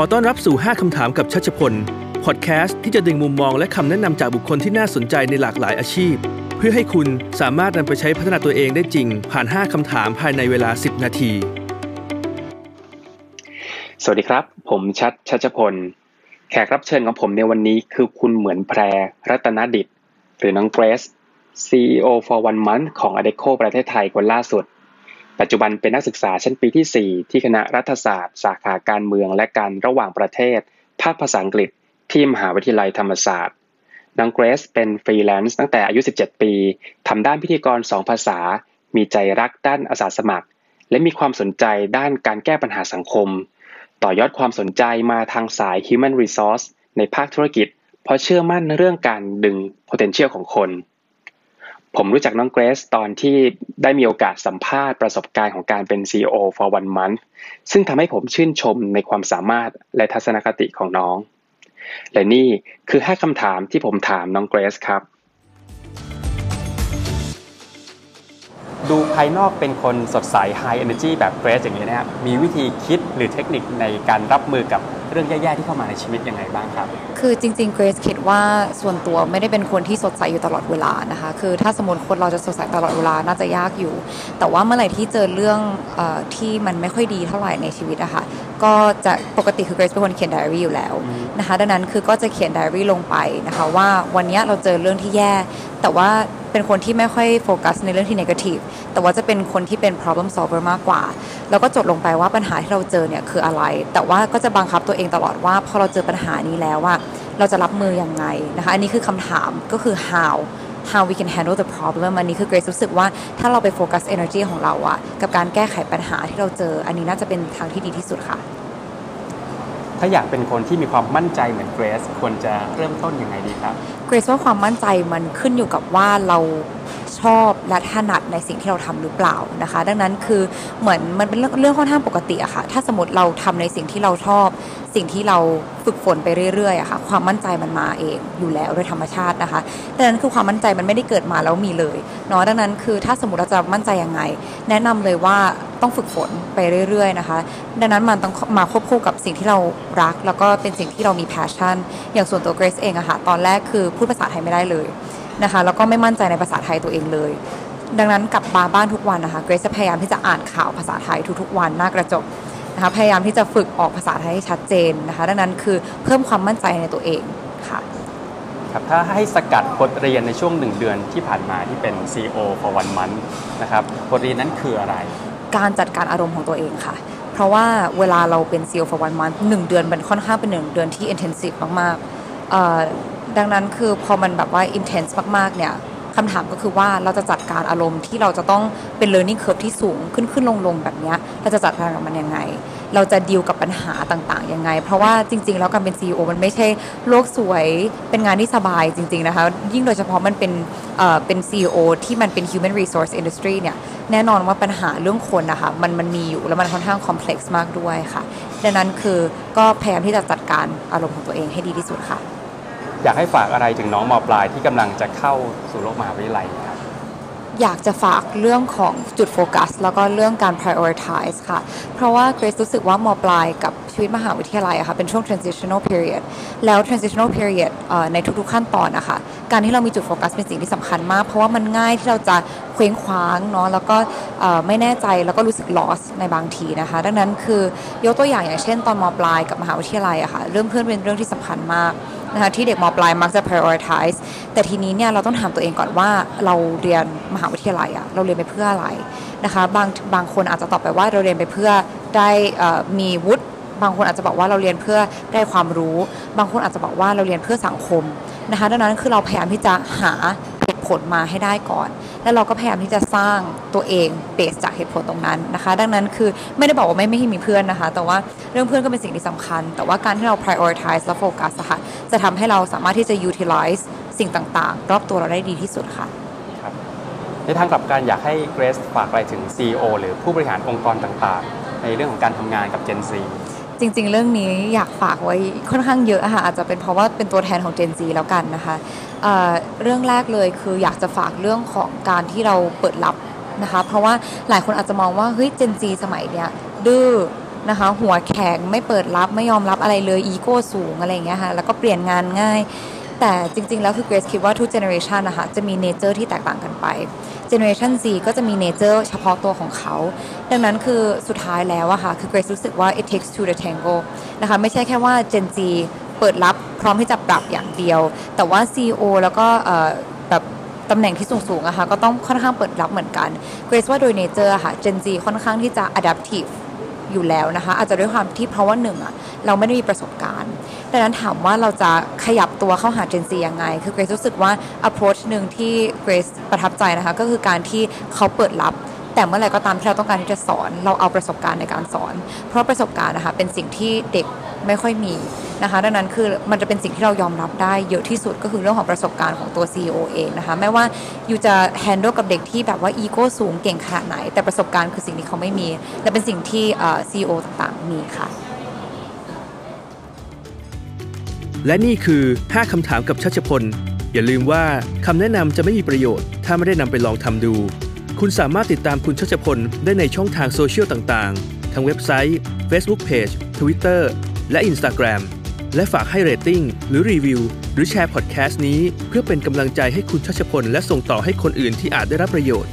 อต้อนรับสู่ 5 คำถามกับชัชพล พอดแคสต์ที่จะดึงมุมมองและคำแนะนำจากบุคคลที่น่าสนใจในหลากหลายอาชีพ เพื่อให้คุณสามารถนำไปใช้พัฒนาตัวเองได้จริง ผ่าน 5 คำถามภายในเวลา 10 นาที สวัสดีครับ ผมชัดชัชพล แขกรับเชิญของผมในวันนี้คือคุณเหมือนแพรรัตนดิต หรือน้องเกรซ CEO for One Month ของ Adeco ประเทศไทยคนล่าสุด ปัจจุบันเป็นนักศึกษาชั้นปีที่ 4 ที่คณะรัฐศาสตร์ สาขาการเมืองและการระหว่างประเทศ ภาคภาษาอังกฤษ ที่มหาวิทยาลัยธรรมศาสตร์น้องเกรซเป็นฟรีแลนซ์ตั้งแต่อายุ 17 ปีทำด้านพิธีกร 2 ภาษา มีใจรักด้านอาสาสมัคร และมีความสนใจด้านการแก้ปัญหาสังคม ต่อยอดความสนใจมาทางสาย Human Resource ในภาคธุรกิจ เพราะเชื่อมั่นเรื่องการดึง potential ของคน ผมรู้จักน้องเกรซตอนที่ได้มีโอกาสสัมภาษณ์ประสบการณ์ของการเป็น CEO for one month ซึ่งทำให้ผมชื่นชมในความสามารถและทัศนคติของน้อง และนี่คือ 5คำถามที่ผมถามน้องเกรซครับ ดูภายนอกเป็นคนสดใส High Energy แบบเกรซอย่างนี้นะครับมีวิธีคิดหรือเทคนิคในการรับมือกับ เรื่องแย่ๆที่เข้ามาในชีวิตยังไงบ้างครับ คือจริงๆเกรซคิดว่าส่วนตัวไม่ได้เป็นคนที่สดใสอยู่ตลอดเวลานะคะ คือถ้าสมมติคนเราจะสดใสตลอดเวลาน่าจะยากอยู่ แต่ว่าเมื่อไหร่ที่เจอเรื่องเออที่มันไม่ค่อยดีเท่าไหร่ในชีวิตอะคะ่ะก็จะปกติคือเกรซเป็นคนเขียนไดอารี่อยู่แล้วนะคะ ดังนั้นคือก็จะเขียนไดอารี่ลงไปนะคะว่าวันนี้เราเจอเรื่องที่แย่ แต่ว่า เป็นคนที่ไม่ค่อยโฟกัสในเรื่องที่นกาทีฟแต่ว่าจะเป็นคนที่เป็น problem solver มากกว่า แล้วก็จดลงไปว่าปัญหาที่เราเจอเนี่ยคืออะไร แต่ว่าก็จะบังคับตัวเองตลอดว่าพอเราเจอปัญหานี้แล้วว่าเราจะรับมือยังไงนะคะ อันนี้คือคำถามก็คือ how how we can handle the problem อันนี้คือเกรซรู้สึกว่าถ้าเราไปโฟกัส energy ของเราอะกับการแก้ไขปัญหาที่เราเจอ อันนี้น่าจะเป็นทางที่ดีที่สุดค่ะ ถ้าอยากเป็นคนที่มีความมั่นใจเหมือนเกรซควรจะเริ่มต้นยังไงดีครับ เกรซว่าความมั่นใจมันขึ้นอยู่กับว่าเรา ชอบและถนัดในสิ่งที่เราทำหรือเปล่านะคะ ดังนั้นคือเหมือนมันเป็นเรื่องค่อนข้างปกติอะค่ะ ถ้าสมมติเราทำในสิ่งที่เราชอบ สิ่งที่เราฝึกฝนไปเรื่อยๆอะค่ะ ความมั่นใจมันมาเองอยู่แล้วโดยธรรมชาตินะคะดังนั้นคือความมั่นใจมันไม่ได้เกิดมาแล้วมีเลยเนาะดังนั้นคือถ้าสมมติเราจะมั่นใจยังไง แนะนำเลยว่าต้องฝึกฝนไปเรื่อยๆนะคะ ดังนั้นมันต้องมาควบคู่กับสิ่งที่เรารัก แล้วก็เป็นสิ่งที่เรามี passion อย่างส่วนตัวเกรซเองอะค่ะ ตอนแรกคือพูดภาษาไทยไม่ได้เลย นะคะแล้วก็ไม่มั่นใจในภาษาไทยตัวเองเลย ดังนั้นกลับมาบ้านทุกวันนะคะเกรซจะพยายามที่จะอ่านข่าวภาษาไทยทุกๆ วันหน้ากระจกนะคะพยายามที่จะฝึกออกภาษาไทยให้ชัดเจนนะคะดังนั้นคือเพิ่มความมั่นใจในตัวเองค่ะครับถ้าให้สกัดบทเรียนในช่วงหนึ่งเดือนที่ผ่านมาที่เป็น CEO for one month นะครับบทเรียนนั้นคืออะไร การจัดการอารมณ์ของตัวเองค่ะ เพราะว่าเวลาเราเป็น CEO for one month หนึ่งเดือนมันค่อนข้างเป็นหนึ่งเดือนที่ intensive มากๆ ดังนั้นคือพอมันแบบว่า intense มากๆ เนี่ยคำถามก็คือว่าเราจะจัดการอารมณ์ที่เราจะต้องเป็น learning curve ที่สูงขึ้นขึ้นลงลงแบบนี้เราจะจัดการกับมันยังไง เราจะดีลกับปัญหาต่างๆยังไง เพราะว่าจริง ๆ แล้วการเป็น CEO มันไม่ใช่โลกสวยเป็นงานที่สบายจริง ๆ นะคะ ยิ่งโดยเฉพาะมันเป็นเอ่อเป็น CEO ที่มันเป็น human resource industry เนี่ยแน่นอนว่าปัญหาเรื่องคนนะคะมันมันมีอยู่แล้วมันค่อนข้าง complex มากด้วยค่ะ ดังนั้นคือก็พยายามที่จะจัดการอารมณ์ของตัวเองให้ดีที่สุดค่ะ อยากให้ฝากอะไรถึงน้องมปลายที่กำลังจะเข้าสู่โลกมหาวิทยาลัยครับ อยากจะฝากเรื่องของจุดโฟกัส แล้วก็เรื่องการ prioritize ค่ะ เพราะว่าเกรซรู้สึกว่ามปลายกับชีวิตมหาวิทยาลัยอะค่ะเป็นช่วง transitional period แล้ว transitional period ในทุกๆขั้นตอนนะคะการที่เรามีจุดโฟกัสเป็นสิ่งที่สำคัญมาก เพราะว่ามันง่ายที่เราจะเคว้งคว้างเนาะแล้วก็ไม่แน่ใจแล้วก็รู้สึก loss ในบางทีนะคะ ดังนั้นคือยกตัวอย่างอย่างเช่น ตอนมปลายกับมหาวิทยาลัยอะค่ะเรื่องเพื่อนเป็นเรื่องที่สำคัญมาก นะคะที่เด็กมปลายมักจะ prioritize แต่ทีนี้เนี่ยเราต้องถามตัวเองก่อนว่าเราเรียนมหาวิทยาลัยอะเราเรียนไปเพื่ออะไรนะคะบางบางคนอาจจะตอบไปว่าเราเรียนไปเพื่อได้มีวุฒิบางคนอาจจะบอกว่าเราเรียนเพื่อได้ความรู้ บางคนอาจจะบอกว่าเราเรียนเพื่อสังคมนะคะดังนั้นคือเราพยายามที่จะหาเหตุผลมาให้ได้ก่อน แล้วเราก็พยายามที่จะสร้างตัวเองเบสจากเหตุผลตรงนั้นนะคะ ดังนั้นคือไม่ได้บอกว่าไม่ไม่ให้มีเพื่อนนะคะ แต่ว่าเรื่องเพื่อนก็เป็นสิ่งที่สำคัญ แต่ว่าการที่เรา prioritize และโฟกัสค่ะจะทำให้เราสามารถที่จะ utilize สิ่งต่างๆ รอบตัวเราได้ดีที่สุดค่ะครับในทางกลับกันอยากให้เกรซฝากอะไรถึง CEO หรือผู้บริหารองค์กรต่างๆ ในเรื่องของการทำงานกับ Gen Z จริง ๆ เรื่องนี้อยากฝากไว้ค่อนข้างเยอะค่ะอาจจะเป็นเพราะว่าเป็นตัวแทนของ Gen Z แล้วกันนะคะเรื่องแรกเลยคืออยากจะฝากเรื่องของการที่เราเปิดรับนะคะเพราะว่าหลายคนอาจจะมองว่าเฮ้ย Gen Z สมัยเนี้ยดื้อนะคะหัวแข็งไม่เปิดรับไม่ยอมรับอะไรเลยอีโก้สูงอะไรอย่างเงี้ยค่ะแล้วก็เปลี่ยนงานง่าย แต่จริง ๆ แล้วคือเกรซคิดว่าทุก generation นะคะจะมี nature ที่แตกต่างกันไป generation Z ก็จะมี nature เฉพาะตัวของเขา ดังนั้นคือสุดท้ายแล้วอะค่ะ คือเกรซรู้สึกว่า it takes two to tango นะคะ ไม่ใช่แค่ว่า Gen Z เปิดรับพร้อมที่จะปรับอย่างเดียว แต่ว่า CEO แล้วก็แบบตำแหน่งที่สูงๆอะค่ะก็ต้องค่อนข้างเปิดรับเหมือนกันเกรซว่าโดยเนเจอร์ค่ะ Gen Z ค่อนข้างที่จะ adaptive อยู่แล้วนะคะ อาจจะด้วยความที่เพราะว่าหนึ่งอะเราไม่ได้มีประสบการณ์ ดังนั้นถามว่าเราจะขยับตัวเข้าหา Gen Z ยังไง คือเกรซรู้สึกว่า approach หนึ่งที่เกรซประทับใจนะคะ ก็คือการที่เขาเปิดรับแต่เมื่อไหร่ก็ตามที่เราต้องการที่จะสอนเราเอาประสบการณ์ในการสอน เพราะประสบการณ์นะคะเป็นสิ่งที่เด็กไม่ค่อยมีนะคะดังนั้นคือมันจะเป็นสิ่งที่เรายอมรับได้เยอะที่สุดก็คือเรื่องของประสบการณ์ของตัว CEO เองนะคะไม่ว่าอยู่จะ handle กับเด็กที่แบบว่าอีโก้สูงเก่งขนาดไหน แต่ประสบการณ์คือสิ่งที่เขาไม่มี และเป็นสิ่งที่ CEO ต่างๆมีค่ะ และนี่คือ 5 คำถามกับชัชพล อย่าลืมว่าคำแนะนำจะไม่มีประโยชน์ ถ้าไม่ได้นำไปลองทำดู คุณสามารถติดตามคุณชัชพลได้ในช่องทางโซเชียลต่างๆ ทั้งเว็บไซต์ Facebook Page Twitter และ Instagram และฝากให้เรตติ้งหรือรีวิว หรือแชร์พอดแคสต์นี้ เพื่อเป็นกำลังใจให้คุณชัชพล และส่งต่อให้คนอื่นที่อาจได้รับประโยชน์